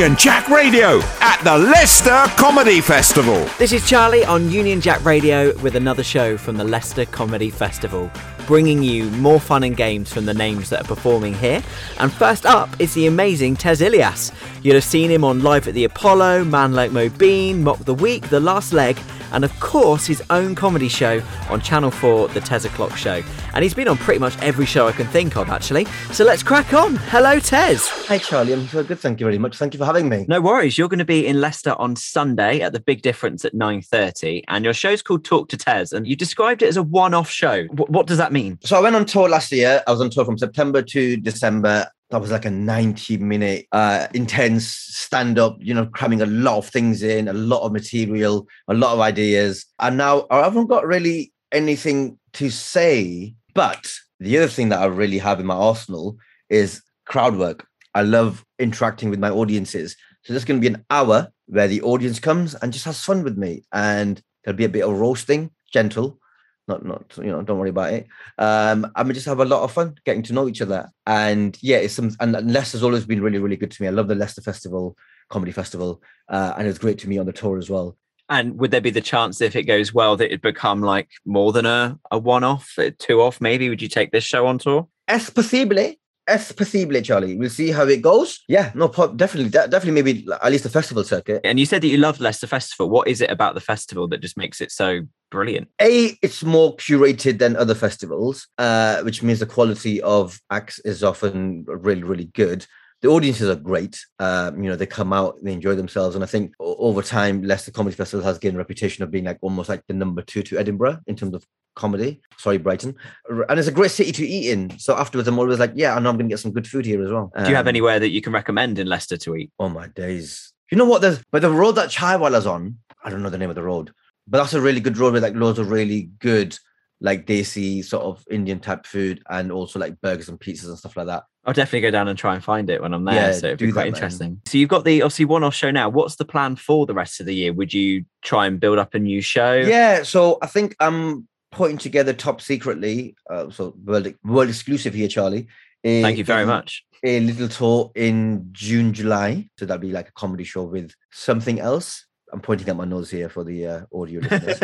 Union Jack Radio at the Leicester Comedy Festival. This is Charlie on Union Jack Radio with another show from the Leicester Comedy Festival, bringing you more fun and games from the names that are performing here. And first up is the amazing Tez Ilyas. You'll have seen him on Live at the Apollo, Man Like Mobeen, Mock the Week, The Last Leg, and of course his own comedy show on Channel 4, The Tez O'Clock Show. And he's been on pretty much every show I can think of, actually. So let's crack on. Hello, Tez. Hi, Charlie. I'm so good. Thank you very much. Thank you for having me. No worries. You're going to be in Leicester on Sunday at the Big Difference at 9.30. And your show's called Talk to Tez. And you described it as a one-off show. W- what does that mean? So I went on tour last year. I was on tour from September to December. That was like a 90 minute uh, intense stand up, you know, cramming a lot of things in, a lot of material, a lot of ideas. And now I haven't got really anything to say. But the other thing that I really have in my arsenal is crowd work. I love interacting with my audiences. So there's going to be an hour where the audience comes and just has fun with me. And there'll be a bit of roasting, gentle, not not you know don't worry about it. Um and we just have a lot of fun getting to know each other. And yeah it's some and leicester's always been really really good to me. I love the leicester festival comedy festival uh, and it's great to me on the tour as well. And would there be the chance if it goes well that it'd become like more than a, a one-off a two-off maybe? Would you take this show on tour? Es possible es possible, Charlie. We'll see how it goes. Yeah, no, definitely, definitely, maybe at least the festival circuit. And you said that you loved Leicester Festival. What is it about the festival that just makes it so brilliant? A, it's more curated than other festivals, uh, which means the quality of acts is often really, really good. The audiences are great. Um, you know, they come out, they enjoy themselves, and I think over time, Leicester Comedy Festival has gained a reputation of being like almost like the number two to Edinburgh in terms of comedy. Sorry, Brighton. And it's a great city to eat in. So afterwards, I'm always like, yeah, I know I'm going to get some good food here as well. Do you have um, anywhere that you can recommend in Leicester to eat? Oh my days. You know what? There's but the road that Chaiwala's on, I don't know the name of the road, but that's a really good road with like loads of really good like desi sort of Indian type food and also like burgers and pizzas and stuff like that. I'll definitely go down and try and find it when I'm there. Yeah, so it'd be quite that, interesting. Man. So you've got the obviously one off show now. What's the plan for the rest of the year? Would you try and build up a new show? Yeah, so I think I'm putting together top secretly, uh, so world, world exclusive here, Charlie. A, Thank you very much. A little tour in June, July. So that'd be like a comedy show with something else. I'm pointing at my nose here for the uh, audio listeners.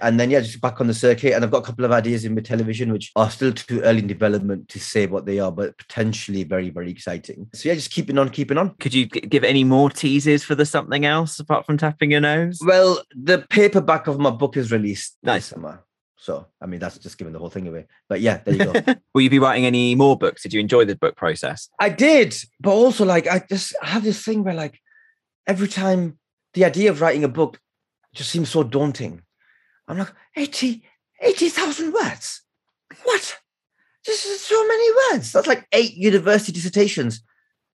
and then, yeah, just back on the circuit. And I've got a couple of ideas in the television, which are still too early in development to say what they are, but potentially very, very exciting. So, yeah, just keeping on, keeping on. Could you give any more teases for the something else apart from tapping your nose? Well, the paperback of my book is released nice. summer. So, I mean, that's just giving the whole thing away. But yeah, there you go. Will you be writing any more books? Did you enjoy the book process? I did. But also, like, I just have this thing where, like, every time the idea of writing a book just seems so daunting. I'm like, 80, 80,000 words. What? This is so many words. That's like eight university dissertations.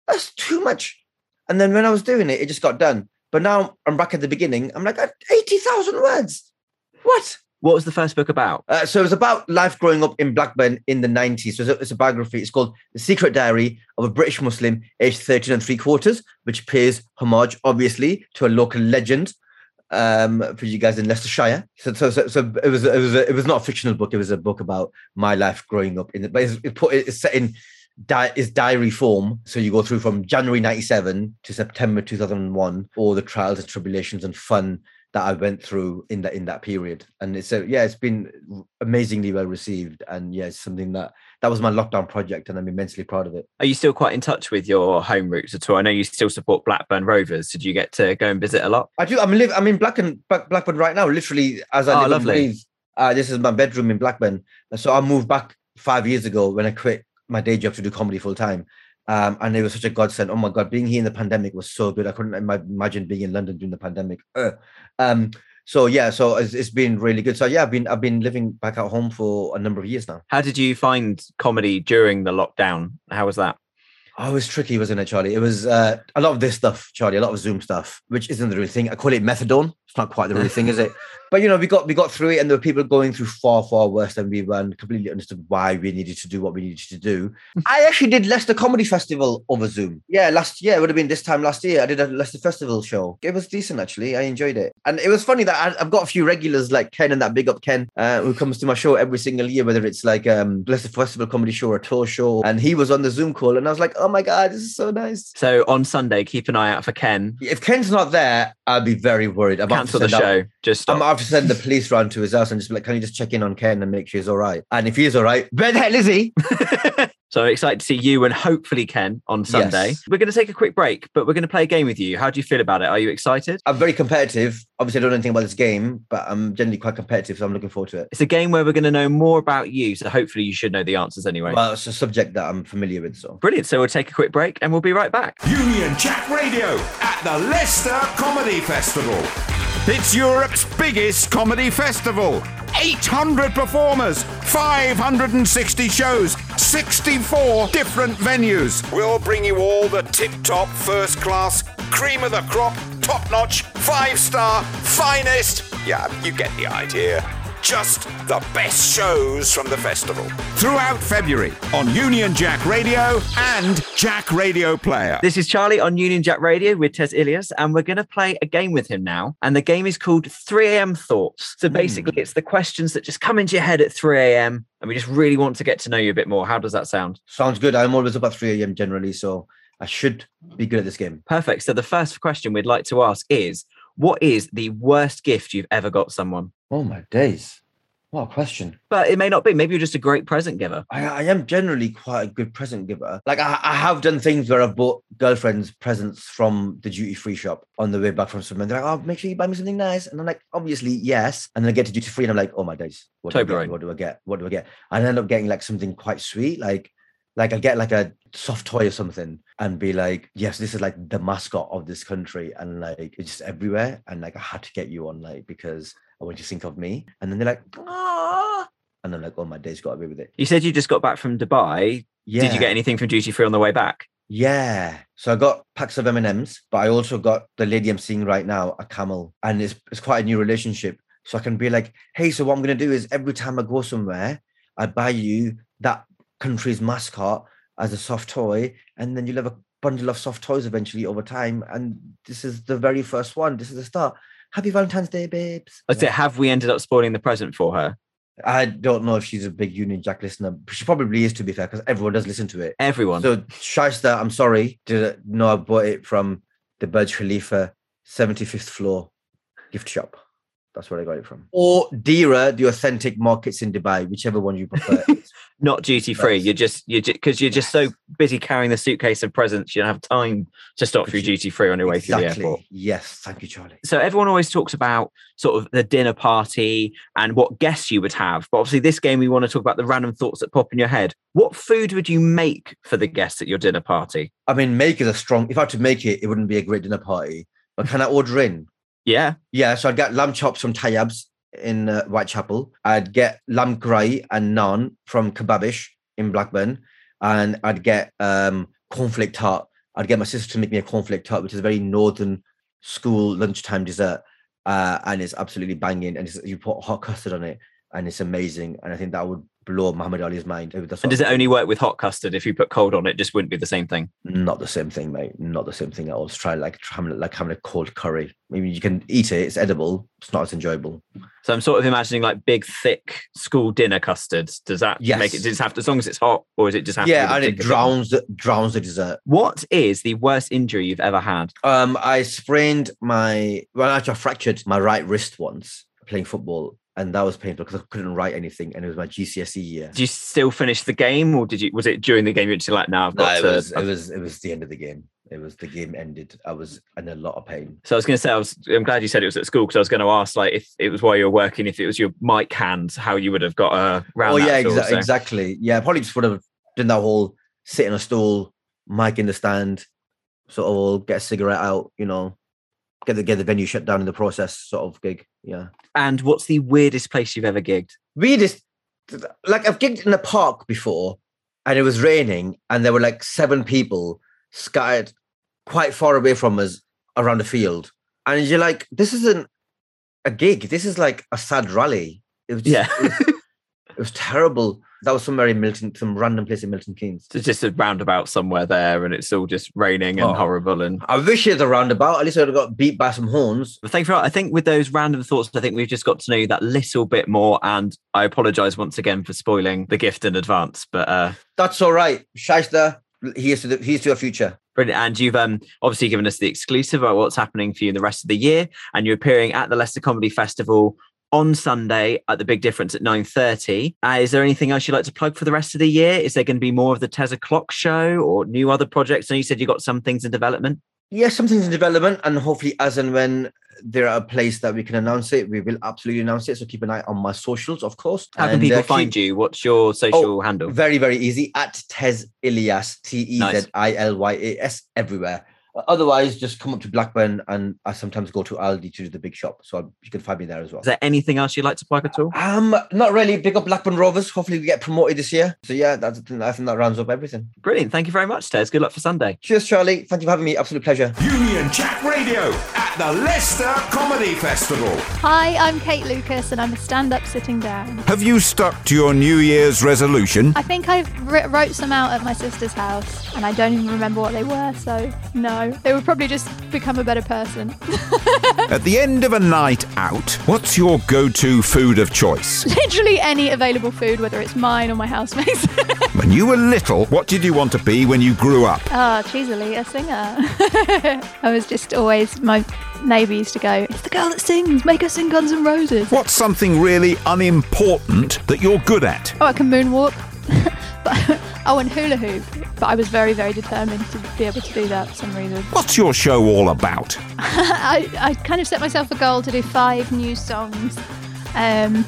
That's too much. And then when I was doing it, it just got done. But now I'm back at the beginning. I'm like, 80,000 words. What? What was the first book about? Uh, so it was about life growing up in Blackburn in the 90s. So it's a, it's a, biography. It's called The Secret Diary of a British Muslim aged 13 and three quarters, which pays homage, obviously, to a local legend um, for you guys in Leicestershire. So, so, so, so it was it was a, it was not a fictional book. It was a book about my life growing up in it, but it's, it put it's set in di- is diary form. So you go through from January 97 to September 2001, all the trials and tribulations and fun that I went through in that in that period. And it's a, yeah, it's been amazingly well received. And yeah, it's something that that was my lockdown project, and I'm immensely proud of it. Are you still quite in touch with your home roots at all? I know you still support Blackburn Rovers. Did you get to go and visit a lot? I do. I'm live. I'm in Blackburn, Blackburn right now. Literally, as I oh, live lovely. Breathe, uh, this is my bedroom in Blackburn. So I moved back five years ago when I quit my day job to do comedy full time. Um, and it was such a godsend. Oh my god, being here in the pandemic was so good. I couldn't imagine being in London during the pandemic. Uh, um, so yeah, so it's, it's been really good. So yeah, I've been I've been living back at home for a number of years now. How did you find comedy during the lockdown? How was that? Oh, it was tricky, wasn't it, Charlie? It was uh, a lot of this stuff, Charlie, a lot of Zoom stuff, which isn't the real thing. I call it methadone It's not quite the real thing, is it? But you know, we got we got through it, and there were people going through far, far worse than we were, and completely understood why we needed to do what we needed to do. I actually did Leicester Comedy Festival over Zoom. Yeah, last year it would have been this time last year. I did a Leicester Festival show. It was decent actually. I enjoyed it, and it was funny that I, I've got a few regulars like Ken and that big up Ken uh, who comes to my show every single year, whether it's like um Leicester Festival comedy show or a tour show, and he was on the Zoom call, and I was like, oh my god, this is so nice. So on Sunday, keep an eye out for Ken. If Ken's not there, I'd be very worried. I'm Cancel the about to send out- show. Just I'm stop. about to send the police round to his house and just be like, can you just check in on Ken and make sure he's all right? And if he is all right, where the hell is he? so excited to see you and hopefully Ken on Sunday. Yes. We're going to take a quick break, but we're going to play a game with you. How do you feel about it? Are you excited? I'm very competitive. Obviously, I don't know anything about this game, but I'm generally quite competitive, so I'm looking forward to it. It's a game where we're going to know more about you. So hopefully you should know the answers anyway. Well, it's a subject that I'm familiar with, so. Brilliant. So we'll take a quick break and we'll be right back. Union Jack Radio at the Leicester Comedy Festival. It's Europe's biggest comedy festival. 800 performers, 560 shows, 64 different venues. We'll bring you all the tip top, first class, cream of the crop, top notch, five star, finest. Yeah, you get the idea. Just the best shows from the festival. Throughout February on Union Jack Radio and Jack Radio Player. This is Charlie on Union Jack Radio with Tez Ilyas, and we're going to play a game with him now. And the game is called 3 a.m. Thoughts. So hmm. basically, it's the questions that just come into your head at 3 a.m. And we just really want to get to know you a bit more. How does that sound? Sounds good. I'm always up at 3 a.m. generally, so I should be good at this game. Perfect. So the first question we'd like to ask is what is the worst gift you've ever got someone? Oh, my days. What a question. But it may not be. Maybe you're just a great present giver. I, I am generally quite a good present giver. Like I, I have done things where I've bought girlfriends presents from the duty free shop on the way back from somewhere. They're like, "Oh, make sure you buy me something nice," and I'm like, "Obviously, yes." And then I get to duty free, and I'm like, "Oh my days, what do, get? what do I get? What do I get?" And I end up getting like something quite sweet, like like I get like a soft toy or something, and be like, "Yes, this is like the mascot of this country," and like it's just everywhere. And like I had to get you on like because I want you to think of me. And then they're like, "Ah," and I'm like, "Oh my days, got away with it." You said you just got back from Dubai. Yeah. Did you get anything from duty free on the way back? Yeah. So I got packs of M&Ms, but I also got the lady I'm seeing right now, a camel. And it's it's quite a new relationship. So I can be like, hey, so what I'm gonna do is every time I go somewhere, I buy you that country's mascot as a soft toy, and then you'll have a bundle of soft toys eventually over time. And this is the very first one. This is the start. Happy Valentine's Day, babes. Let's say, have we ended up spoiling the present for her? I don't know if she's a big Union Jack listener. She probably is, to be fair, because everyone does listen to it. Everyone. So Shyster, I'm sorry. Did uh, no, I bought it from the Burj Khalifa 75th floor gift shop. That's where I got it from. Or Deira, the authentic markets in Dubai, whichever one you prefer. not duty free. You're just you're because you're just so busy carrying the suitcase of presents, you don't have time to stop through duty free on your way through the airport. Yes, thank you, Charlie. So everyone always talks about sort of the dinner party and what guests you would have. But obviously, this game we want to talk about the random thoughts that pop in your head. What food would you make for the guests at your dinner party? I mean, make is a strong. If I had to make it, it wouldn't be a great dinner party. But can I order in? Yeah, Yeah, so I'd get lamb chops from Tayyab's in uh, Whitechapel. I'd get lamb karai and naan from Kebabish in Blackburn, and I'd get um, cornflake tart. I'd get my sister to make me a cornflake tart, which is a very northern school lunchtime dessert, uh, and it's absolutely banging. And you put hot custard on it, and it's amazing. And I think that would blow Muhammad Ali's mind. And does it only work with hot custard? If you put cold on it, it just wouldn't be the same thing. Not the same thing, mate. Not the same thing. I always try like having like having a cold curry. I mean, you can eat it; it's edible. It's not as enjoyable. So I'm sort of imagining like big, thick school dinner custards. Does that make it? Does it have to, as long as it's hot, or is it just have yeah, and it drowns the, drowns the dessert. What is the worst injury you've ever had? Um, I sprained my well, actually, I fractured my right wrist once playing football, and that was painful because I couldn't write anything, and it was my GCSE year. Did you still finish the game, or did you? Was it during the game you're like, now I've No, got it to? was it was it was the end of the game. It was the game ended. I was in a lot of pain. So I was going to say, I was. I'm glad you said it was at school because I was going to ask, like, if it was while you were working, if it was your mic hands, how you would have got uh, around. oh yeah, exa- so- exactly. Yeah, probably just would have done that whole sit in a stool, mic in the stand, sort of all get a cigarette out, you know, get the get the venue shut down in the process, sort of gig. Yeah. And what's the weirdest place you've ever gigged? weirdest like I've gigged in a park before and it was raining and there were like seven people scattered quite far away from us around the field. And you're like, this isn't a gig. This is like a sad rally. It was Yeah. it, was, it was terrible. That was somewhere in Milton, some random place in Milton Keynes. It's just a roundabout somewhere there, and it's all just raining and Oh. horrible. And I wish it was a roundabout. At least I would have got beat by some horns. But thank you for I think with those random thoughts, I think we've just got to know you that little bit more. And I apologise once again for spoiling the gift in advance. But uh That's all right. Shyster, here's to the here's to your future. brilliant. And you've um obviously given us the exclusive about what's happening for you in the rest of the year. And you're appearing at the Leicester Comedy Festival on Sunday at the Big Difference at 9.30. Uh, is there anything else you'd like to plug for the rest of the year? Is there going to be more of the Tez O'Clock show or new other projects? And you said you got some things in development. Yes, something's in development, and hopefully, as and when there are a place that we can announce it, we will absolutely announce it. So keep an eye on my socials, of course. How can And, people uh, find keep- you? What's your social handle? Very, very easy at Tez Ilyas, T E Z I L Y A S, everywhere. Otherwise, just come up to Blackburn, and I sometimes go to Aldi to do the big shop. So you can find me there as well. Is there anything else you'd like to plug at all? Um, not really. Big up Blackburn Rovers. Hopefully, we get promoted this year. So yeah, that's I think that rounds up everything. Brilliant. Thank you very much, Tez. Good luck for Sunday. Cheers, Charlie. Thank you for having me. Absolute pleasure. Union Jack Radio at the Leicester Comedy Festival. Hi, I'm Kate Lucas and I'm a stand up sitting down. Have you stuck to your New Year's resolution? I think I wrote some out at my sister's house and I don't even remember what they were, so no. They would probably just become a better person. At the end of a night out, what's your go to food of choice? Literally any available food, whether it's mine or my housemate's. When you were little, what did you want to be when you grew up? Ah, cheesily, a singer. I was just always, my neighbour used to go, It's the girl that sings, make her sing Guns N' Roses. What's something really unimportant that you're good at? Oh, I can moonwalk. but I went hula hoop, but I was very, very determined to be able to do that for some reason. What's your show all about? I, I kind of set myself a goal to do five new songs. Um,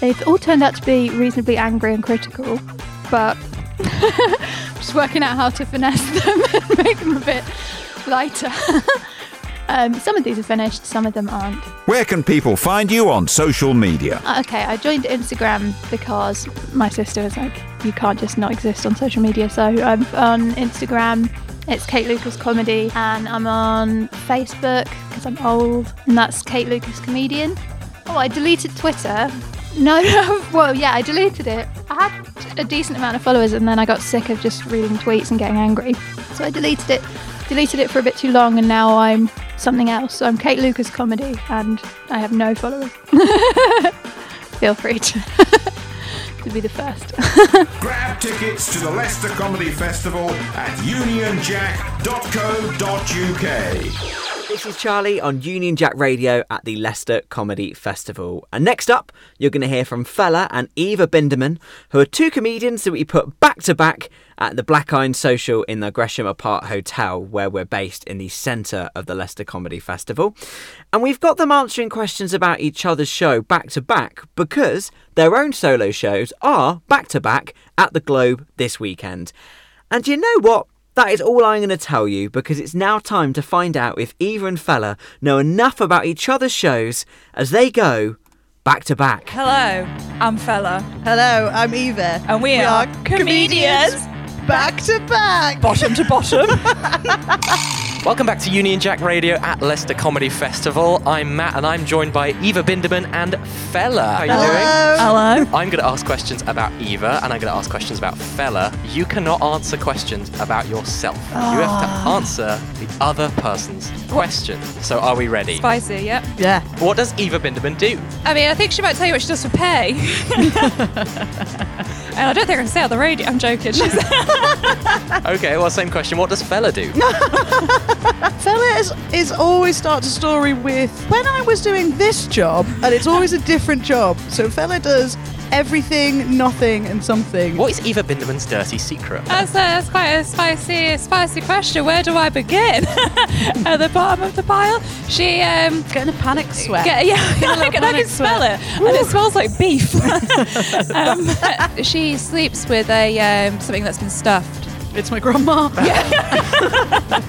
they've all turned out to be reasonably angry and critical, but I'm just working out how to finesse them and make them a bit lighter. Um, some of these are finished, some of them aren't. Where can people find you on social media? Uh, Okay, I joined Instagram because my sister was like, you can't just not exist on social media. So I'm on Instagram. It's Kate Lucas Comedy, and I'm on Facebook because I'm old, and that's Kate Lucas Comedian. Oh, I deleted Twitter. No, no, well, yeah, I deleted it. I had a decent amount of followers, and then I got sick of just reading tweets and getting angry. So I deleted it. Deleted it for a bit too long, and now I'm something else. I'm Kate Lucas Comedy, and I have no followers. Feel free to, to be the first. Grab tickets to the Leicester Comedy Festival at unionjack.co.uk. This is Charlie on Union Jack Radio at the Leicester Comedy Festival. And next up, you're going to hear from Fella and Eva Bindeman, who are two comedians that we put back to back at the Black Iron Social in the Gresham Aparthotel, where we're based in the centre of the Leicester Comedy Festival. And we've got them answering questions about each other's show back to back because their own solo shows are back to back at the Globe this weekend. And you know what? That is all I'm going to tell you because it's now time to find out if Eva and Fella know enough about each other's shows as they go back to back. Hello, I'm Fella, Hello, I'm Eva. and we, are, comedians, back to back. bottom to bottom. Welcome back to Union Jack Radio at Leicester Comedy Festival. I'm Matt and I'm joined by Eva Bindeman and Fella. How are you doing? Hello. Hello. I'm going to ask questions about Eva and I'm going to ask questions about Fella. You cannot answer questions about yourself. You have to ah. answer the other person's question. So are we ready? Spicy, yep. Yeah. What does Eva Binderman do? I mean, I think she might tell you what she does for pay. and I don't think I can say it on the radio. I'm joking. Okay, well, same question. What does Fella do? Fella is, is always starts a story with when I was doing this job, and it's always a different job. So Fella does everything, nothing, and something. What is Eva Bindeman's dirty secret? That's, uh, that's quite a spicy, spicy question. Where do I begin? At the bottom of the pile, she um, Getting a panic sweat. Get, yeah, Get a I little can, I can panic smell it, and it smells like beef. um, she sleeps with a um, something that's been stuffed. It's my grandma.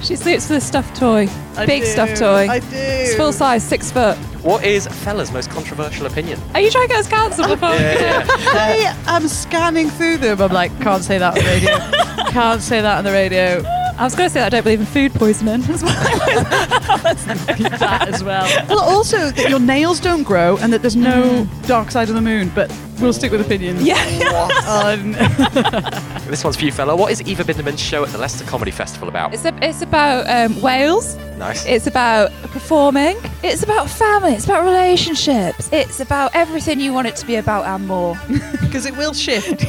She sleeps with a stuffed toy, I big do. stuffed toy. I do. It's full size, six foot. What is Fella's most controversial opinion? Are you trying to get us cancelled oh. before? I am scanning through them. I'm like, can't say that on the radio. can't say that on the radio. I was going to say that I don't believe in food poisoning as well. that as well. Well, also that your nails don't grow and that there's no mm. dark side of the moon, but we'll stick with opinions. yeah. Um, This one's for you, fella. What is Eva Bindeman's show at the Leicester Comedy Festival about? It's, a, it's about um, Wales. Nice. It's about performing. It's about family. It's about relationships. It's about everything you want it to be about and more. Because it will shift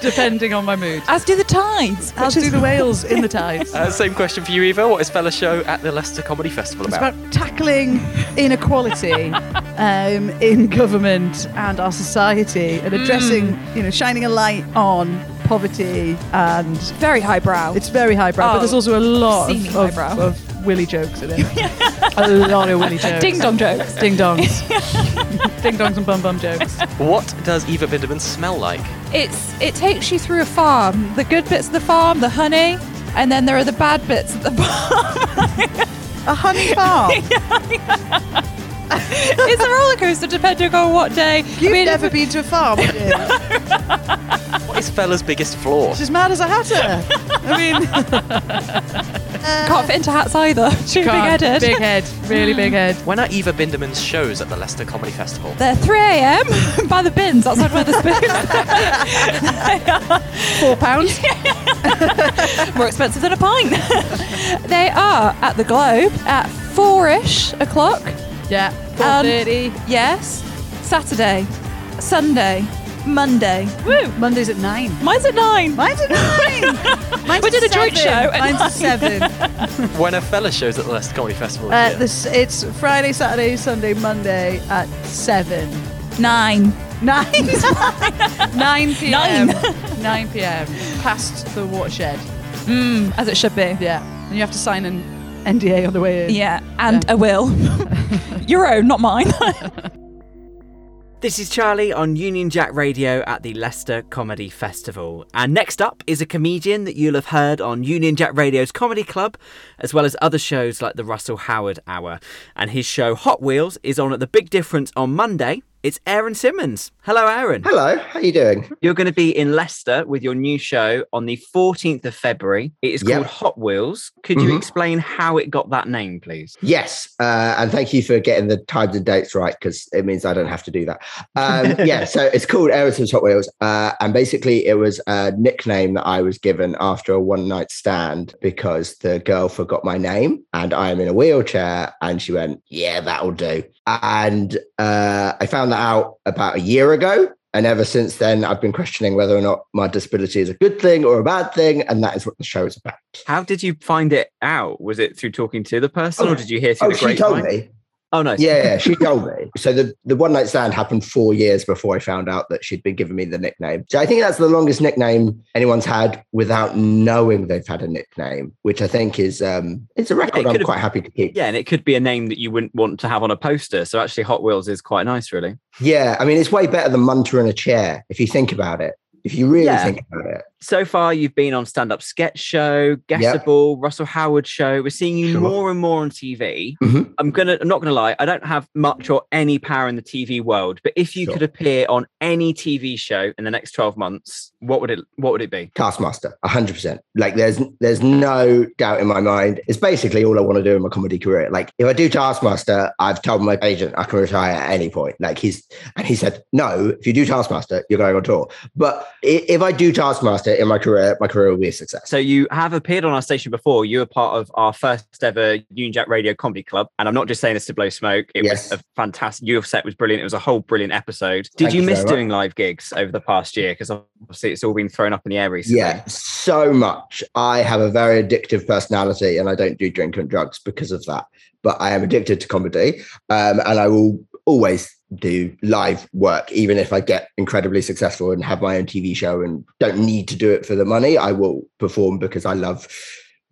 depending on my mood. As do the tides. As do the whales in the tides. Uh, same question for you, Eva. What is Fella's show at the Leicester Comedy Festival about? It's about? about tackling inequality um, in government and our society and addressing, mm. you know, shining a light on poverty and Very highbrow. it's very highbrow, but Oh, there's also a lot of, of, of willy jokes in it. a lot of willy jokes. Ding dong jokes. Ding dongs. Ding dongs and bum bum jokes. What does Eva Bindeman smell like? It's it takes you through a farm. The good bits of the farm, the honey, and then there are the bad bits of the farm. A honey farm. it's a roller coaster depending on what day. You've I mean, never been to a farm, have you? What is Fella's biggest flaw? She's mad as a hatter. I mean, uh, can't fit into hats either. Too big can't. headed. Big head. Really big mm. head. When are Eva Bindeman's shows at the Leicester Comedy Festival? They're 3 a.m. by the bins outside Wetherspoons. Four pounds. More expensive than a pint. they are at the Globe at four-ish o'clock. Yeah. Um, 4.30. Yes. Saturday, Sunday, Monday. Woo! Mondays at nine. Mine's at nine. Mine's at nine. Mine's We did a joint show at Mine's at seven. When are Fella shows at the Leicester Comedy Festival? Uh, this it's Friday, Saturday, Sunday, Monday at seven. Nine. Nine. 9 p.m. Nine. 9 p.m. Past the watershed. Mm, as it should be. Yeah. And you have to sign an NDA on the way in. Yeah, and a will. Your own, not mine. This is Charlie on Union Jack Radio at the Leicester Comedy Festival. And next up is a comedian that you'll have heard on Union Jack Radio's Comedy Club, as well as other shows like the Russell Howard Hour. And his show Hot Wheels is on at the Big Difference on Monday. It's Aaron Simmonds. Hello, Aaron. Hello, how are you doing? You're going to be in Leicester with your new show on the 14th of February. It is Yep. called Hot Wheels. Could you Mhm. explain how it got that name, please? Yes, uh, and thank you for getting the times and dates right because it means I don't have to do that. Um, yeah, so it's called Aerosmith's Hot Wheels, uh, and basically it was a nickname that I was given after a one night stand because the girl forgot my name and I am in a wheelchair, and she went, "Yeah, that'll do." And uh, I found that out about a year ago. And ever since then, I've been questioning whether or not my disability is a good thing or a bad thing. And that is what the show is about. How did you find it out? Was it through talking to the person Oh, or did you hear through Oh, the she told me. Oh, nice. Yeah, yeah, she told me. So the, the one night stand happened four years before I found out that she'd been giving me the nickname. So I think that's the longest nickname anyone's had without knowing they've had a nickname, which I think is um it's a record I'm quite happy to keep. Yeah, and it could be a name that you wouldn't want to have on a poster. So actually, Hot Wheels is quite nice, really. Yeah, I mean it's way better than Munter in a chair if you think about it. If you really Yeah. think about it. So far, you've been on Stand Up Sketch Show, Guessable, Russell Howard Show. We're seeing you Sure. more and more on TV. Mhm. I'm gonna, I'm not gonna lie. I don't have much or any power in the TV world, but if you Sure. could appear on any TV show in the next 12 months, what would it, what would it be? Taskmaster, hundred percent. Like there's there's no doubt in my mind. It's basically all I want to do in my comedy career. Like if I do Taskmaster, I've told my agent I can retire at any point. Like he's and he said, no, if you do Taskmaster, you're going on tour. But if I do Taskmaster in my career, my career will be a success. So you have appeared on our station before. You were part of our first ever Union Jack Radio Comedy Club, and I'm not just saying this to blow smoke. It Yes. was a fantastic. Your set was brilliant. It was a whole brilliant episode. Did Thank you you miss doing live gigs over the past year? Because obviously it's all been thrown up in the air recently. Yeah, so much. I have a very addictive personality and I don't do drink and drugs because of that. But I am addicted to comedy um, and I will always do live work, even if I get incredibly successful and have my own TV show and don't need to do it for the money. I will perform because I love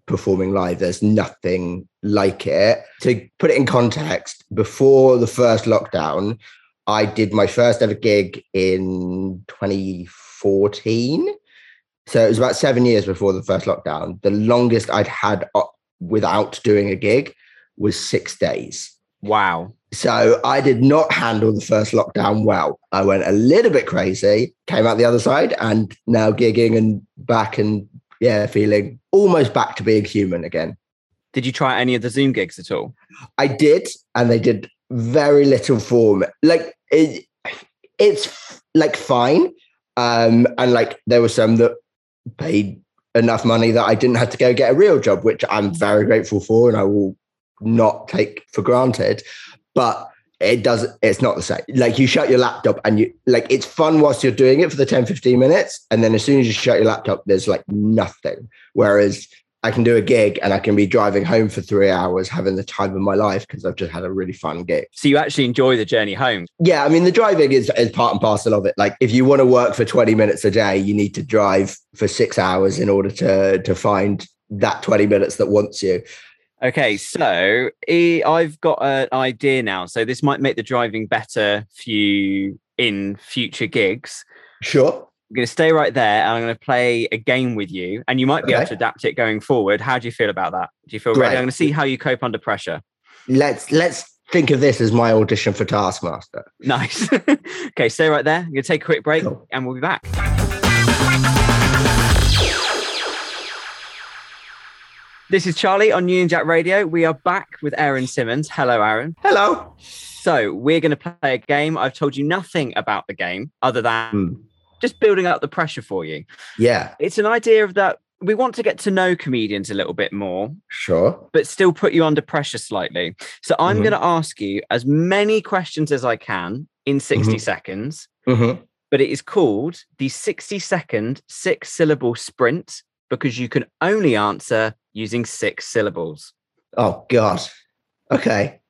performing live. There's nothing like it. To put it in context, before the first lockdown, I did my first ever gig in 2014. So it was about seven years before the first lockdown. The longest I'd had without doing a gig was six days. Wow. So I did not handle the first lockdown well. I went a little bit crazy, came out the other side, and now gigging and back and yeah, feeling almost back to being human again. Did you try any of the Zoom gigs at all? I did, and they did very little for me. Like it, it's like fine, um, and like there were some that paid enough money that I didn't have to go get a real job, which I'm very grateful for, and I will not take for granted. But it does it's not the same like you shut your laptop and you like it's fun whilst you're doing it for the 10 15 minutes and then as soon as you shut your laptop there's like nothing whereas i can do a gig and i can be driving home for three hours having the time of my life because i've just had a really fun gig So you actually enjoy the journey home. yeah i mean the driving is, is part and parcel of it like if you want to work for 20 minutes a day you need to drive for six hours in order to to find that 20 minutes that wants you Okay, so I've got an idea now. So this might make the driving better for you in future gigs. sure I'm going to stay right there and I'm going to play a game with you, and you might be able to adapt it going forward. How do you feel about that? Do you feel ready? I'm going to see how you cope under pressure. let's let's think of this as my audition for taskmaster Nice. okay, stay right there. I'm going to take a quick break Cool. and we'll be back. This is Charlie on Union Jack Radio. We are back with Aaron Simmonds. Hello, Aaron. hello So, we're going to play a game. I've told you nothing about the game other than Hmm. just building up the pressure for you. yeah It's an idea of that we want to get to know comedians a little bit more, sure but still put you under pressure slightly. So, I'm Mhm. going to ask you as many questions as I can in 60 Mhm. seconds, mm-hmm. but it is called the 60 second six syllable sprint because you can only answer using six syllables. Oh God. Okay.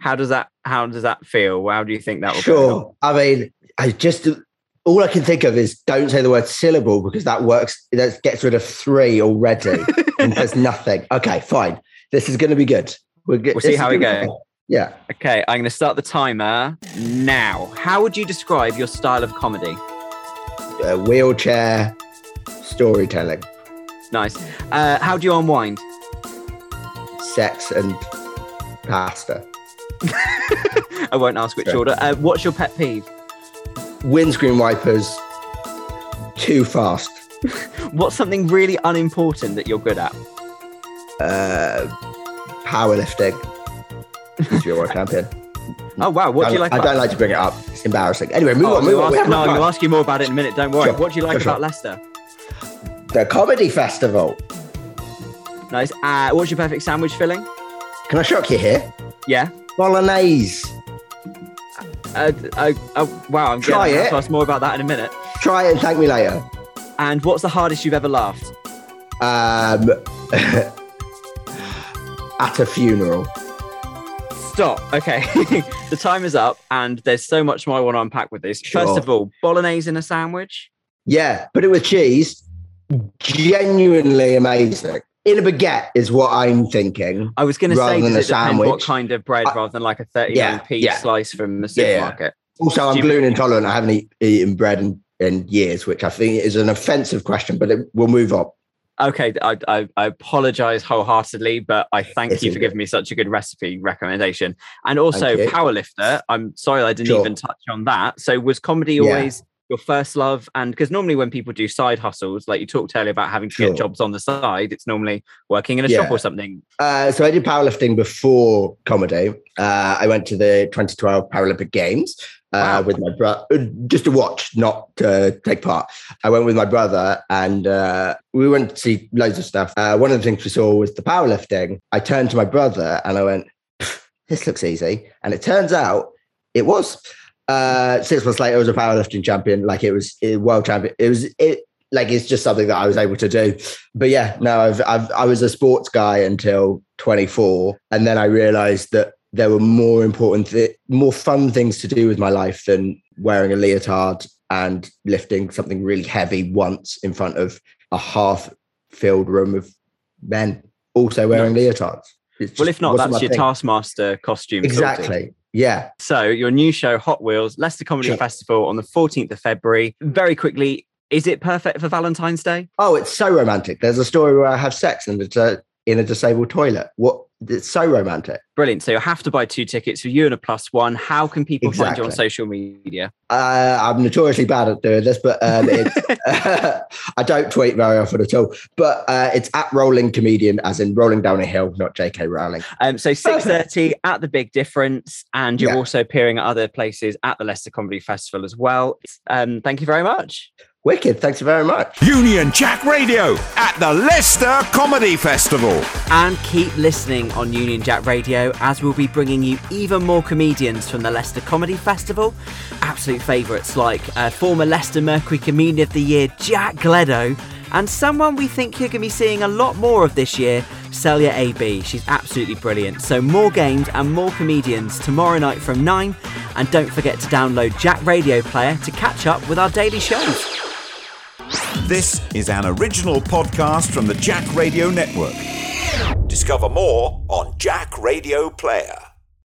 How does that how does that feel? How do you think that will go? Sure. I mean, I just all I can think of is don't say the word syllable because that works. That gets rid of three already, and there's nothing. Okay, fine. This is going to be good. We're good. We'll see how we go. Yeah. Okay, I'm going to start the timer now. How would you describe your style of comedy? Uh, wheelchair storytelling, Nice. Uh, how do you unwind? sex, and pasta. I won't ask which Okay. order. Uh, what's your pet peeve? Windscreen wipers too fast. What's something really unimportant that you're good at? Uh, powerlifting. Because you're world champion. Oh wow, what do you like? I about- don't like to bring it up. It's embarrassing. Anyway, move Oh, on. Move on. Ask- no, I'm going to ask you more about it in a minute. Don't worry. Sure, What do you like sure, about sure. Leicester? The comedy festival. Nice. Uh, what's your perfect sandwich filling? Can I shock you here? Yeah. Bolognese. Uh, uh, oh, wow, I'm Try going it. to ask more about that in a minute. Try it and thank me later. And what's the hardest you've ever laughed? Um, at a funeral. Stop. Okay. the time is up, and there's so much more I want to unpack with this. First of all, bolognese in a sandwich. Yeah, put it with cheese. Genuinely amazing. In a baguette is what I'm thinking. I was going to say, than does a depend what sandwich. kind of bread I- rather than like a 39p Yeah, yeah. slice from the Yeah, yeah. supermarket? Also, I'm gluten intolerant. I haven't eat, eaten bread in, in years, which I think is an offensive question, but it, we'll move on. Okay, I, I, I apologize wholeheartedly, but I thank It's you for giving me such a good recipe recommendation. And also, powerlifter. I'm sorry I didn't Sure. even touch on that. So, was comedy always your first love? And because normally when people do side hustles, like you talked earlier about having to Sure. get jobs on the side, it's normally working in a shop or something. Uh, so I did powerlifting before comedy. Uh, I went to the 2012 Paralympic Games uh, Wow. with my brother, just to watch, not to take part. I went with my brother and uh, we went to see loads of stuff. Uh, one of the things we saw was the powerlifting. I turned to my brother and I went, this looks easy. And it turns out it was. Uh, six months later, I was a powerlifting champion. Like it was a world champion. It was it like it's just something that I was able to do but yeah, no, I've, I've I was a sports guy until 24, and then I realised that there were more important, th- more fun things to do with my life than wearing a leotard and lifting something really heavy once in front of a half-filled room of men, also wearing leotards. It's Well, if not, that's your thing. Taskmaster costume. Exactly. Yeah. So, your new show, Hot Wheels, Leicester Comedy Sure. Festival on the 14th of February. Very quickly, is it perfect for Valentine's Day? Oh, it's so romantic. There's a story where I have sex in a, uh, in a disabled toilet. What it's so romantic. Brilliant. So you'll have to buy two tickets for you and a plus one. How can people find you on social media? Uh, I'm notoriously bad at doing this, but um, it's, I don't tweet very often at all. But uh, it's at Rolling Comedian, as in rolling down a hill, not J.K. Rowling. Um, so six thirty at the Big Difference, and you're Yeah. also appearing at other places at the Leicester Comedy Festival as well. Um, thank you very much. Wicked. Thanks very much. Union Jack Radio at the Leicester Comedy Festival. And keep listening on Union Jack Radio as we'll be bringing you even more comedians from the Leicester Comedy Festival. Absolute favourites like uh, former Leicester Mercury Comedian of the Year Jack Gleadow, and someone we think you're going to be seeing a lot more of this year, Celya AB. She's absolutely brilliant. So more games and more comedians tomorrow night from 9. And don't forget to download Jack Radio Player to catch up with our daily shows. This is an original podcast from the Jack Radio Network. Discover more on Jack Radio Player.